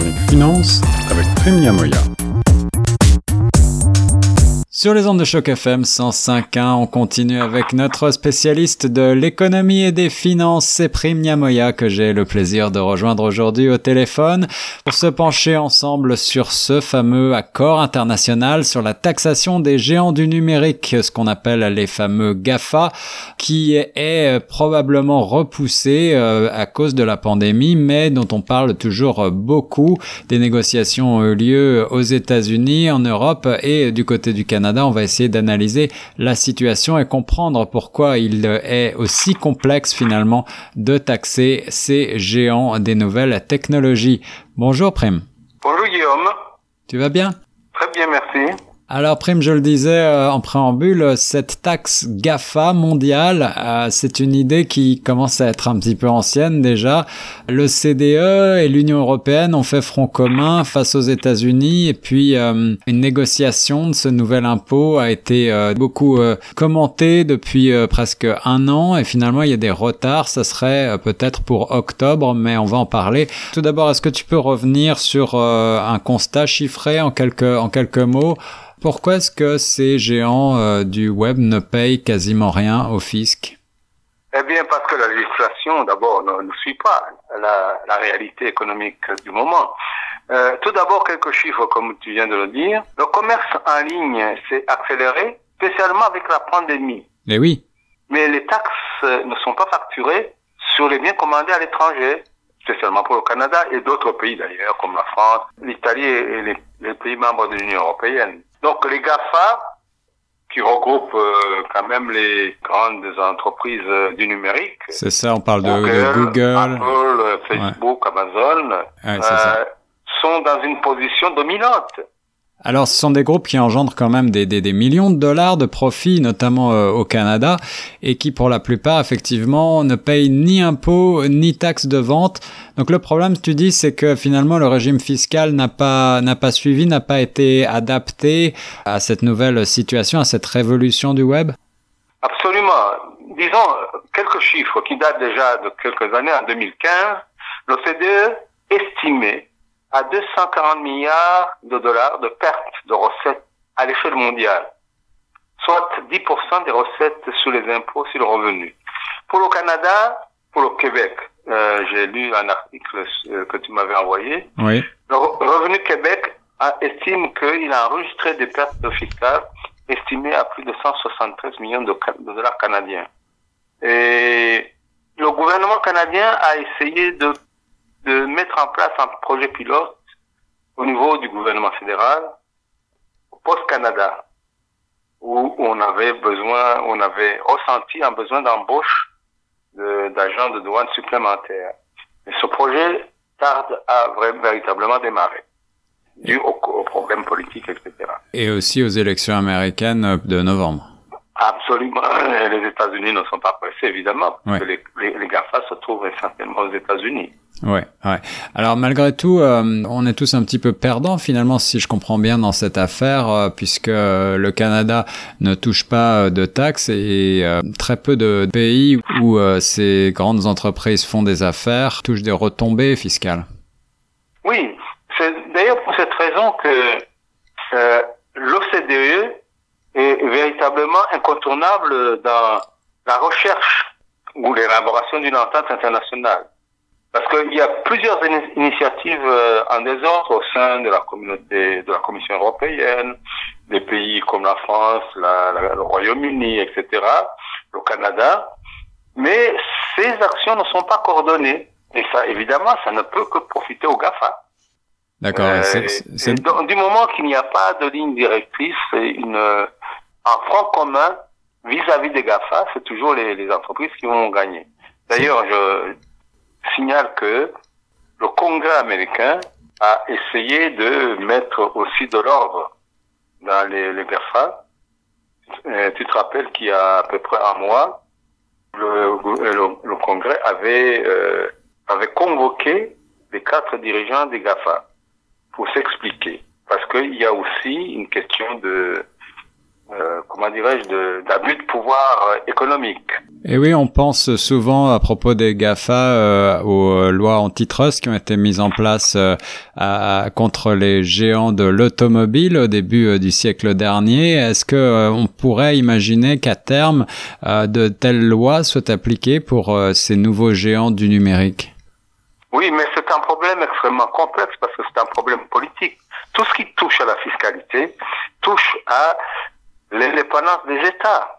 chronique finance avec Prime Moya. Sur les ondes de choc FM 105.1, on continue avec notre spécialiste de l'économie et des finances, c'est Prime Niamoya que j'ai le plaisir de rejoindre aujourd'hui au téléphone pour se pencher ensemble sur ce fameux accord international sur la taxation des géants du numérique, ce qu'on appelle les fameux GAFA, qui est probablement repoussé euh, à cause de la pandémie, mais dont on parle toujours beaucoup. Des négociations ont eu lieu aux États-Unis, en Europe et du côté du Canada on va essayer d'analyser la situation et comprendre pourquoi il est aussi complexe finalement de taxer ces géants des nouvelles technologies. Bonjour Prime. Bonjour Guillaume. Tu vas bien? Très bien, merci. Alors Prime, je le disais euh, en préambule, cette taxe GAFA mondiale, euh, c'est une idée qui commence à être un petit peu ancienne déjà. Le CDE et l'Union européenne ont fait front commun face aux États-Unis et puis euh, une négociation de ce nouvel impôt a été beaucoup commentée depuis presque un an et finalement il y a des retards. Ça serait peut-être pour octobre, mais on va en parler. Tout d'abord, est-ce que tu peux revenir sur un constat chiffré en quelques en quelques mots? Pourquoi est-ce que ces géants euh, du web ne payent quasiment rien au fisc? Eh bien, parce que la législation, d'abord, ne, suit pas la, la, réalité économique du moment. Euh, tout d'abord, quelques chiffres, comme tu viens de le dire. Le commerce en ligne s'est accéléré, spécialement avec la pandémie. Mais oui. Mais les taxes ne sont pas facturées sur les biens commandés à l'étranger, spécialement pour le Canada et d'autres pays d'ailleurs, comme la France, l'Italie et les, les pays membres de l'Union européenne. Donc les GAFA, qui regroupent euh, quand même les grandes entreprises euh, du numérique. C'est ça, on parle de Google, Apple, euh, Facebook, Amazon, sont dans une position dominante. Alors, ce sont des groupes qui engendrent quand même des, des, des millions de dollars de profits, notamment euh, au Canada, et qui, pour la plupart, effectivement, ne payent ni impôts ni taxes de vente. Donc, le problème, tu dis, c'est que finalement, le régime fiscal n'a pas n'a pas suivi, n'a pas été adapté à cette nouvelle situation, à cette révolution du web. Absolument. Disons quelques chiffres qui datent déjà de quelques années. En 2015, l'OCDE estimait à 240 milliards de dollars de pertes de recettes à l'échelle mondiale, soit 10% des recettes sur les impôts sur le revenu. Pour le Canada, pour le Québec, euh, j'ai lu un article euh, que tu m'avais envoyé. Oui. Le revenu Québec estime qu'il a enregistré des pertes fiscales estimées à plus de 173 millions de, de dollars canadiens. Et le gouvernement canadien a essayé de de mettre en place un projet pilote au niveau du gouvernement fédéral, au Post Canada, où on avait besoin, on avait ressenti un besoin d'embauche d'agents de, douane supplémentaires. Mais ce projet tarde à véritablement démarrer, dû aux, aux problèmes politiques, etc. Et aussi aux élections américaines de novembre. Absolument. Les États-Unis ne sont pas pressés, évidemment, parce que les, les, les, GAFA se trouvent essentiellement aux États-Unis. Ouais, ouais. Alors malgré tout, euh, on est tous un petit peu perdants finalement, si je comprends bien, dans cette affaire, euh, puisque le Canada ne touche pas euh, de taxes et très peu de pays où ces grandes entreprises font des affaires touchent des retombées fiscales. Oui, c'est d'ailleurs pour cette raison que l'OCDE est véritablement incontournable dans la recherche ou l'élaboration d'une entente internationale. Parce qu'il y a plusieurs initiatives euh, en désordre au sein de la communauté, de la Commission européenne, des pays comme la France, la, la, le Royaume-Uni, etc., le Canada. Mais ces actions ne sont pas coordonnées. Et ça, évidemment, ça ne peut que profiter aux GAFA. D'accord. Euh, du moment qu'il n'y a pas de ligne directrice, une, un front commun vis-à-vis des GAFA, c'est toujours les, les entreprises qui vont gagner. D'ailleurs, je signale que le Congrès américain a essayé de mettre aussi de l'ordre dans les, les GAFA. Et tu te rappelles qu'il y a à peu près un mois, le, le, le Congrès avait, euh, avait convoqué les quatre dirigeants des GAFA pour s'expliquer. Parce qu'il y a aussi une question de euh, comment dirais-je, d'abus de, pouvoir euh, économique. Et oui, on pense souvent à propos des GAFA euh, aux lois antitrust qui ont été mises en place à, contre les géants de l'automobile au début du siècle dernier. Est-ce que on pourrait imaginer qu'à terme de telles lois soient appliquées pour ces nouveaux géants du numérique? Oui, mais c'est un problème extrêmement complexe parce que c'est un problème politique. Tout ce qui touche à la fiscalité touche à l'indépendance des États.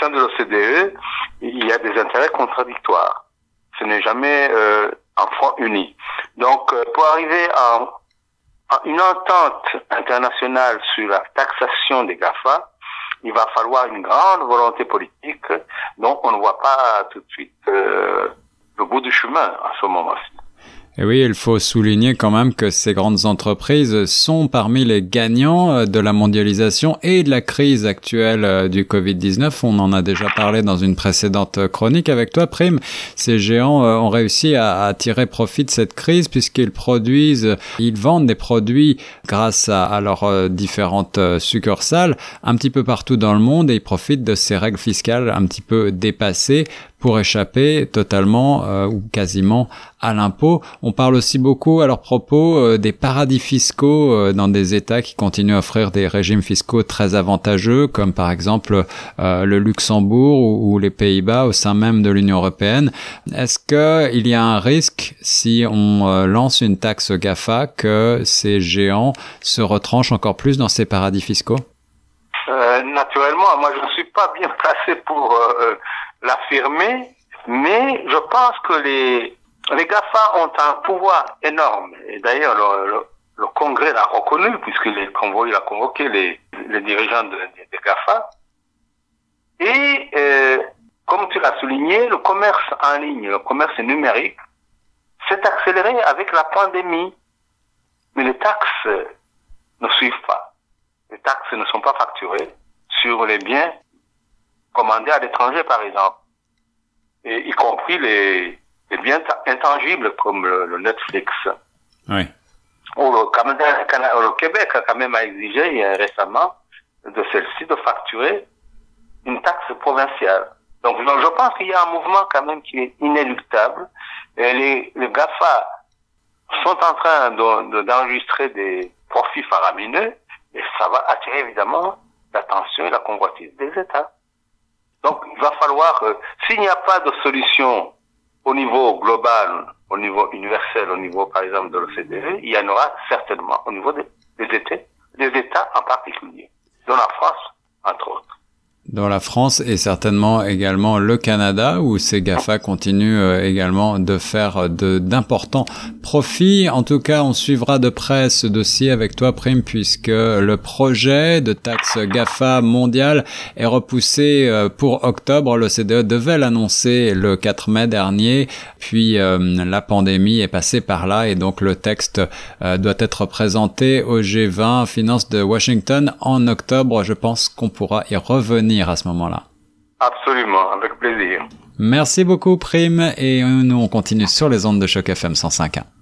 Sein de l'OCDE, il y a des intérêts contradictoires. Ce n'est jamais euh, un front uni. Donc, euh, pour arriver à, une entente internationale sur la taxation des GAFA, il va falloir une grande volonté politique dont on ne voit pas tout de suite euh, le bout du chemin à ce moment-ci. Et oui, il faut souligner quand même que ces grandes entreprises sont parmi les gagnants euh, de la mondialisation et de la crise actuelle euh, du Covid-19. On en a déjà parlé dans une précédente chronique avec toi, Prime. Ces géants euh, ont réussi à, tirer profit de cette crise puisqu'ils produisent, ils vendent des produits grâce à, à leurs différentes succursales un petit peu partout dans le monde et ils profitent de ces règles fiscales un petit peu dépassées pour échapper totalement euh, ou quasiment à l'impôt. On parle aussi beaucoup à leur propos euh, des paradis fiscaux euh, dans des États qui continuent à offrir des régimes fiscaux très avantageux, comme par exemple le Luxembourg ou, ou les Pays-Bas au sein même de l'Union européenne. Est-ce qu'il y a un risque si on lance une taxe GAFA que ces géants se retranchent encore plus dans ces paradis fiscaux? Naturellement, moi je ne suis pas bien placé pour l'affirmer, mais je pense que les, les GAFA ont un pouvoir énorme. Et d'ailleurs, le, le, Congrès l'a reconnu, puisqu'il a convoqué les, les dirigeants des GAFA. Et euh, comme tu l'as souligné, le commerce en ligne, le commerce numérique, s'est accéléré avec la pandémie. Mais les taxes ne suivent pas. Les taxes ne sont pas facturées sur les biens commandés à l'étranger, par exemple. Et y compris les, les biens intangibles comme le, Netflix. Oui. Ou le, Canada, le Québec a quand même exigé récemment de celle-ci de facturer une taxe provinciale. Donc, je pense qu'il y a un mouvement quand même qui est inéluctable. Et les, les GAFA sont en train d'enregistrer des profits faramineux et ça va attirer évidemment l'attention et la convoitise des États. Donc, il va falloir, euh, s'il n'y a pas de solution au niveau global, au niveau universel, au niveau, par exemple, de l'OCDE, il y en aura certainement au niveau des, des États, des États en particulier, dont la France, entre autres dans la France et certainement également le Canada où ces GAFA continuent euh, également de faire de d'importants profits. En tout cas, on suivra de près ce dossier avec toi, Prime, puisque le projet de taxe GAFA mondiale est repoussé euh, pour octobre. Le CDE devait l'annoncer le 4 mai dernier, puis euh, la pandémie est passée par là et donc le texte doit être présenté au G20 Finance de Washington en octobre. Je pense qu'on pourra y revenir à ce moment-là. Absolument, avec plaisir. Merci beaucoup Prime et nous on continue sur les ondes de choc FM 105.1.